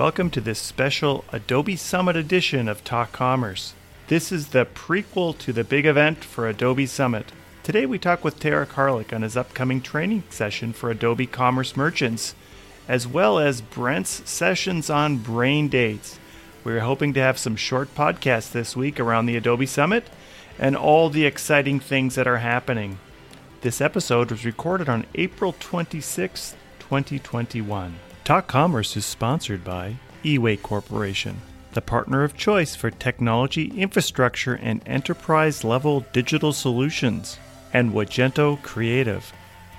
Welcome to this special Adobe Summit edition of Talk Commerce. This is the prequel to the big event for Adobe Summit. Today we talk with Deryck Harlick on his upcoming training session for Adobe Commerce merchants, as well as Brent's sessions on brain dates. We're hoping to have some short podcasts this week around the Adobe Summit and all the exciting things that are happening. This episode was recorded on April 26, 2021. Talk Commerce is sponsored by eWay Corporation, the partner of choice for technology infrastructure and enterprise level digital solutions, and Wagento Creative,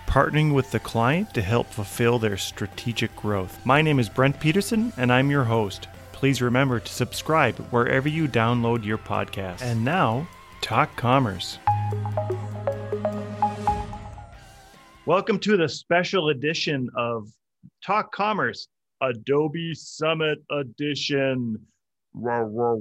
partnering with the client to help fulfill their strategic growth. My name is Brent Peterson, and I'm your host. Please remember to subscribe wherever you download your podcast. And now, Talk Commerce. Welcome to the special edition of Talk Commerce Adobe Summit Edition. Remember,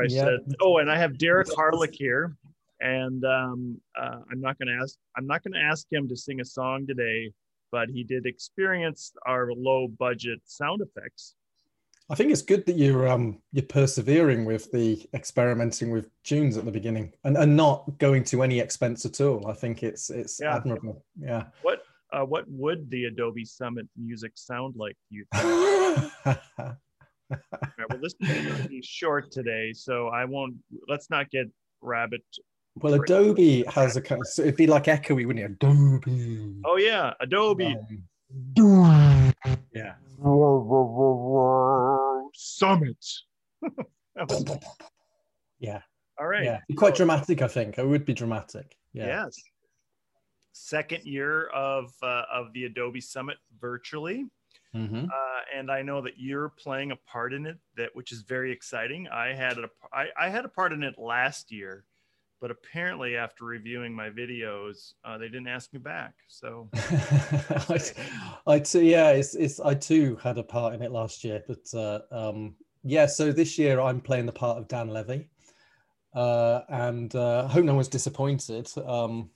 I yep. said, oh, and I have Deryck Harlick here, and um, uh, I'm not going to ask. I'm not going to ask him to sing a song today, but he did experience our low budget sound effects. I think it's good that you're um, you're persevering with the experimenting with tunes at the beginning and, and not going to any expense at all. I think it's it's yeah. admirable. Yeah. What uh, what would the Adobe Summit music sound like to you? right, well, this is going to be short today, so I won't. Let's not get rabbit. Well, Adobe has a kind of, so it'd be like echoey, wouldn't it? Adobe. Oh yeah, Adobe. Um, yeah. Summit. yeah. All right. Yeah. Quite dramatic, I think. It would be dramatic. Yeah. Yes second year of uh, of the Adobe Summit virtually. Mm-hmm. Uh, and I know that you're playing a part in it, that which is very exciting. I had a I, I had a part in it last year, but apparently after reviewing my videos, uh, they didn't ask me back. So I, I too, yeah, it's, it's I too had a part in it last year, but uh, um, yeah. So this year I'm playing the part of Dan Levy, uh, and uh, I hope no one's disappointed. Um,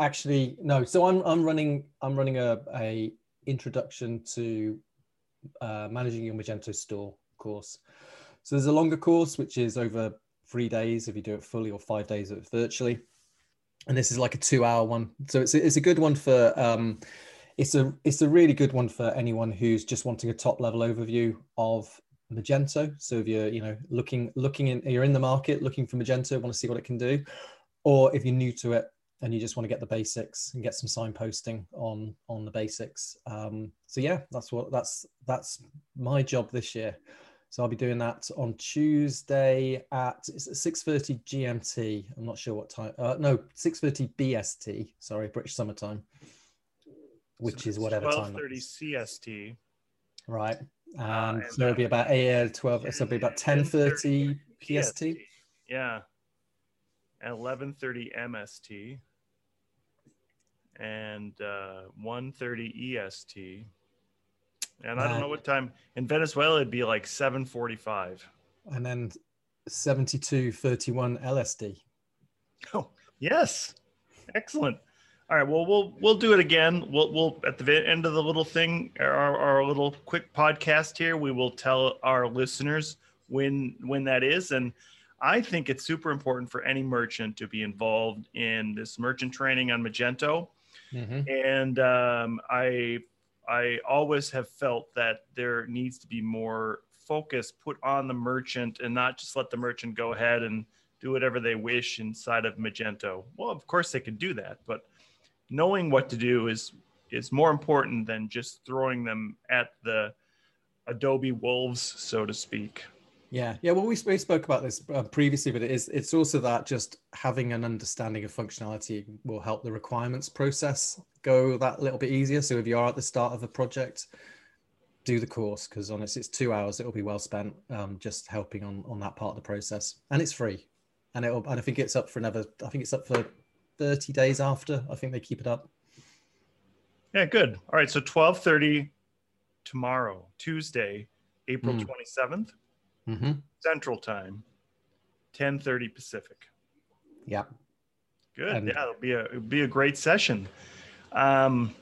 actually no. So i'm i'm running i'm running a, a introduction to uh, managing your magento store course. So there's a longer course which is over three days if you do it fully or five days virtually. And this is like a two hour one. So it's a, it's a good one for um, it's a it's a really good one for anyone who's just wanting a top level overview of magento. So if you're you know looking looking in you're in the market looking for magento want to see what it can do or if you're new to it and you just want to get the basics and get some signposting on on the basics. Um, so yeah, that's what that's that's my job this year. So I'll be doing that on Tuesday at six thirty GMT. I'm not sure what time. Uh, no, six thirty BST. Sorry, British summertime, which so is whatever 12:30 time. Twelve thirty CST. Right, uh, and, uh, so it'll be about eight, uh, twelve. So it'll be about ten thirty PST. Yeah, eleven thirty MST and uh, 1.30 EST. And I don't know what time in Venezuela it'd be like 7:45. And then 72:31 LSD. Oh yes, excellent. All right, well we'll we'll do it again. We'll we'll at the end of the little thing, our, our little quick podcast here, we will tell our listeners when when that is and. I think it's super important for any merchant to be involved in this merchant training on Magento Mm-hmm. And um, I I always have felt that there needs to be more focus put on the merchant and not just let the merchant go ahead and do whatever they wish inside of Magento. Well, of course they could do that, but knowing what to do is is more important than just throwing them at the Adobe wolves, so to speak. Yeah, yeah. Well, we, we spoke about this uh, previously, but it is it's also that just having an understanding of functionality will help the requirements process go that little bit easier. So if you are at the start of a project, do the course because honestly, it's two hours. It'll be well spent um, just helping on on that part of the process, and it's free. And it'll and I think it's up for another. I think it's up for thirty days after. I think they keep it up. Yeah, good. All right, so twelve thirty tomorrow, Tuesday, April hmm. twenty seventh. Mm mm-hmm. Central Time, ten thirty Pacific. Yeah. Good. And- yeah, it'll be a it'll be a great session. Um,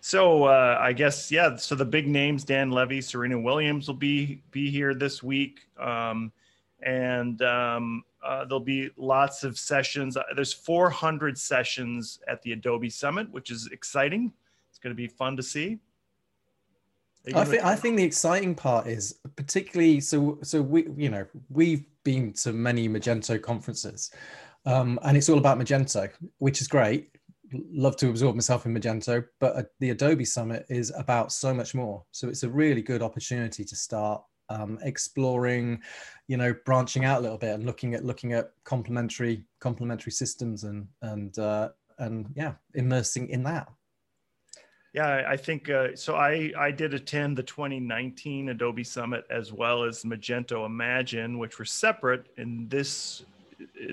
so uh, I guess yeah. So the big names: Dan Levy, Serena Williams will be be here this week, um, and um, uh, there'll be lots of sessions. Uh, there's 400 sessions at the Adobe Summit, which is exciting. It's going to be fun to see. I think I think the exciting part is particularly so so we you know we've been to many Magento conferences, um, and it's all about Magento, which is great. Love to absorb myself in Magento, but uh, the Adobe Summit is about so much more. So it's a really good opportunity to start um, exploring, you know, branching out a little bit and looking at looking at complementary complementary systems and and uh, and yeah, immersing in that. Yeah, I think uh, so. I I did attend the 2019 Adobe Summit as well as Magento Imagine, which were separate. In this,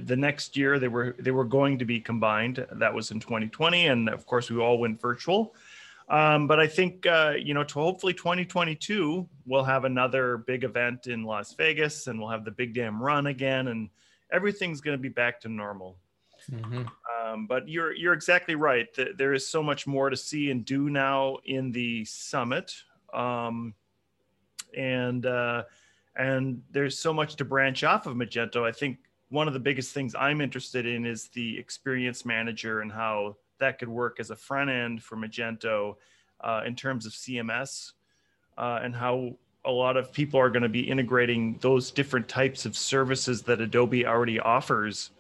the next year they were they were going to be combined. That was in 2020, and of course we all went virtual. Um, but I think uh, you know, to hopefully 2022 we'll have another big event in Las Vegas, and we'll have the Big Damn Run again, and everything's going to be back to normal. Mm-hmm. Um, but you're you're exactly right. There is so much more to see and do now in the summit, um, and uh, and there's so much to branch off of Magento. I think one of the biggest things I'm interested in is the experience manager and how that could work as a front end for Magento uh, in terms of CMS uh, and how a lot of people are going to be integrating those different types of services that Adobe already offers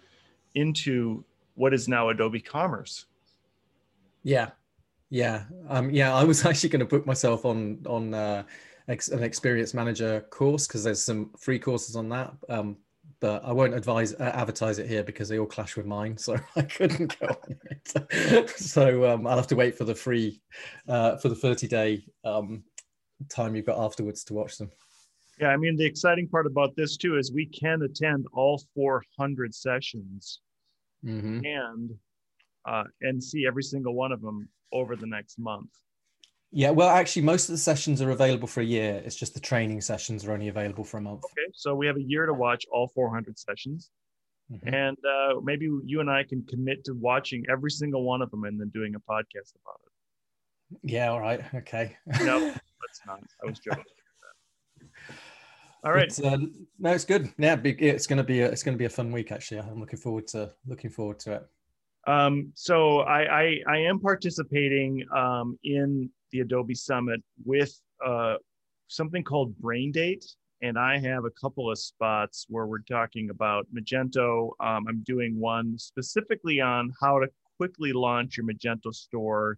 into what is now Adobe Commerce. Yeah, yeah, um, yeah. I was actually going to book myself on on uh, ex- an Experience Manager course because there's some free courses on that. Um, but I won't advise uh, advertise it here because they all clash with mine, so I couldn't go on it. so um, I'll have to wait for the free uh, for the 30 day um, time you've got afterwards to watch them. Yeah, I mean the exciting part about this too is we can attend all 400 sessions mm-hmm. and uh, and see every single one of them over the next month. Yeah, well, actually, most of the sessions are available for a year. It's just the training sessions are only available for a month. Okay, so we have a year to watch all 400 sessions, mm-hmm. and uh, maybe you and I can commit to watching every single one of them and then doing a podcast about it. Yeah. All right. Okay. no, that's not. I was joking. All right. It's, uh, no, it's good. Yeah, it's going to be a, it's going to be a fun week. Actually, I'm looking forward to looking forward to it. Um, so I, I, I am participating um, in the Adobe Summit with uh, something called Brain Date, and I have a couple of spots where we're talking about Magento. Um, I'm doing one specifically on how to quickly launch your Magento store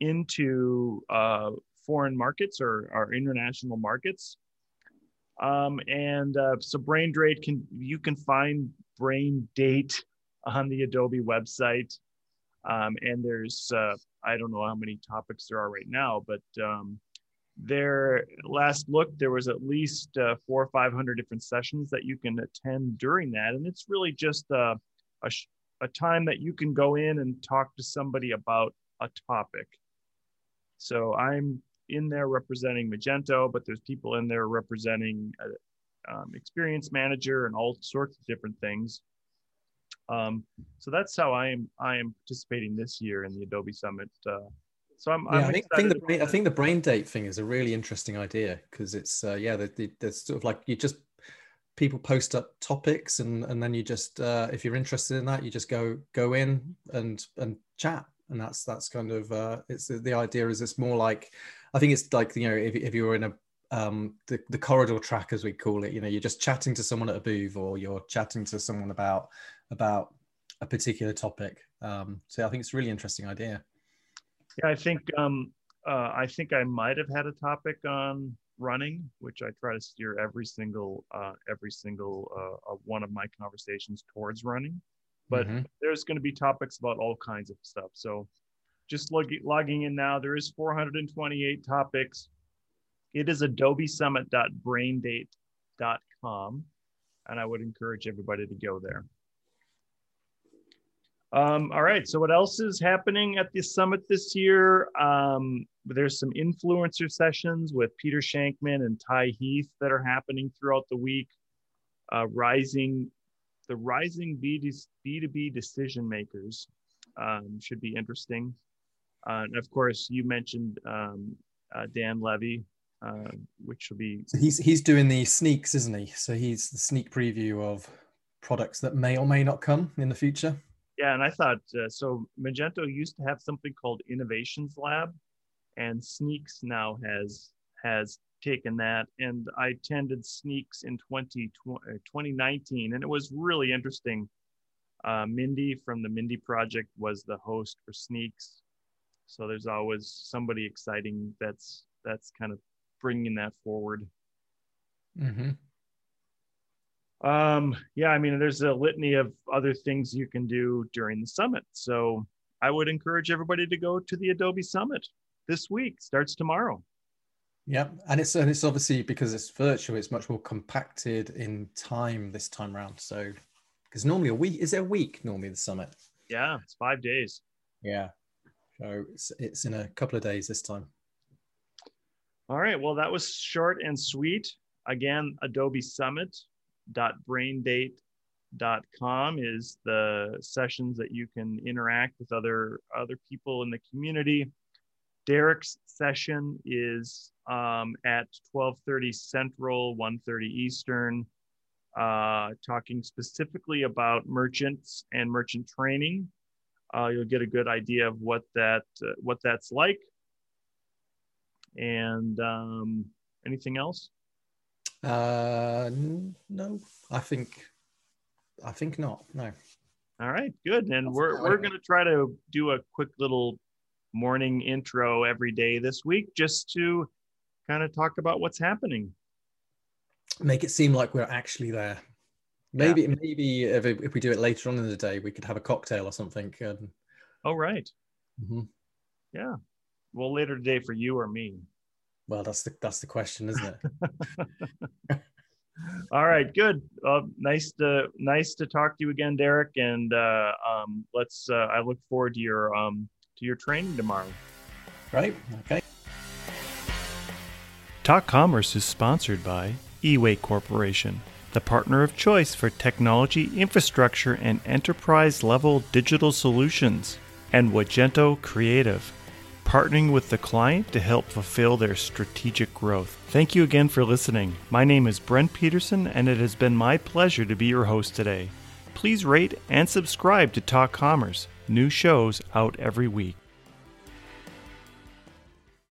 into uh, foreign markets or, or international markets. Um, and uh, so Brain Date can you can find Brain Date on the Adobe website. Um, and there's uh, I don't know how many topics there are right now, but um, there last look there was at least uh, four or five hundred different sessions that you can attend during that, and it's really just a, a, a time that you can go in and talk to somebody about a topic. So I'm in there representing Magento, but there's people in there representing a, um, experience manager and all sorts of different things. Um, so that's how I am. I am participating this year in the Adobe Summit. Uh, so I'm. Yeah, I'm i think, think the brain, I think the brain date thing is a really interesting idea because it's uh, yeah, the, the, there's sort of like you just people post up topics and and then you just uh, if you're interested in that you just go go in and and chat and that's that's kind of uh, it's the idea is it's more like I think it's like you know if, if you were in a um, the, the corridor track as we call it you know you're just chatting to someone at a booth or you're chatting to someone about about a particular topic. Um, so I think it's a really interesting idea. Yeah I think um, uh, I think I might have had a topic on running which I try to steer every single uh, every single uh, one of my conversations towards running but mm-hmm. there's going to be topics about all kinds of stuff so just log- logging in now. There is 428 topics. It is adobesummit.braindate.com, and I would encourage everybody to go there. Um, all right, so what else is happening at the summit this year? Um, there's some influencer sessions with Peter Shankman and Ty Heath that are happening throughout the week. Uh, rising, the rising B2B decision makers um, should be interesting. Uh, and of course, you mentioned um, uh, Dan Levy, uh, which will be. So he's he's doing the sneaks, isn't he? So he's the sneak preview of products that may or may not come in the future. Yeah, and I thought uh, so. Magento used to have something called Innovations Lab, and Sneaks now has has taken that. And I attended Sneaks in 20, 2019, uh, and it was really interesting. Uh, Mindy from the Mindy Project was the host for Sneaks, so there's always somebody exciting that's that's kind of bringing that forward. Mm-hmm. Um, yeah, I mean, there's a litany of other things you can do during the summit. So I would encourage everybody to go to the Adobe Summit this week. Starts tomorrow. Yeah, and it's and it's obviously because it's virtual, it's much more compacted in time this time around. So because normally a week is it a week normally the summit? Yeah, it's five days. Yeah, so it's it's in a couple of days this time. All right. Well, that was short and sweet. Again, Adobe Summit braindate.com is the sessions that you can interact with other other people in the community. Deryck's session is um, at 12:30 Central, 1:30 Eastern, uh, talking specifically about merchants and merchant training. Uh, you'll get a good idea of what that uh, what that's like. And um, anything else? Uh, no, I think, I think not. No. All right, good. And That's we're we're going to try to do a quick little morning intro every day this week, just to kind of talk about what's happening. Make it seem like we're actually there. Maybe yeah. maybe if, if we do it later on in the day, we could have a cocktail or something. And... Oh right. Mm-hmm. Yeah. Well, later today for you or me. Well, that's the that's the question, isn't it? All right, good. Uh, nice to nice to talk to you again, Deryck. And uh, um, let's. Uh, I look forward to your um, to your training tomorrow. Right. Okay. Talk Commerce is sponsored by eWay Corporation, the partner of choice for technology infrastructure and enterprise level digital solutions, and Wagento Creative partnering with the client to help fulfill their strategic growth. Thank you again for listening. My name is Brent Peterson, and it has been my pleasure to be your host today. Please rate and subscribe to Talk Commerce, new shows out every week.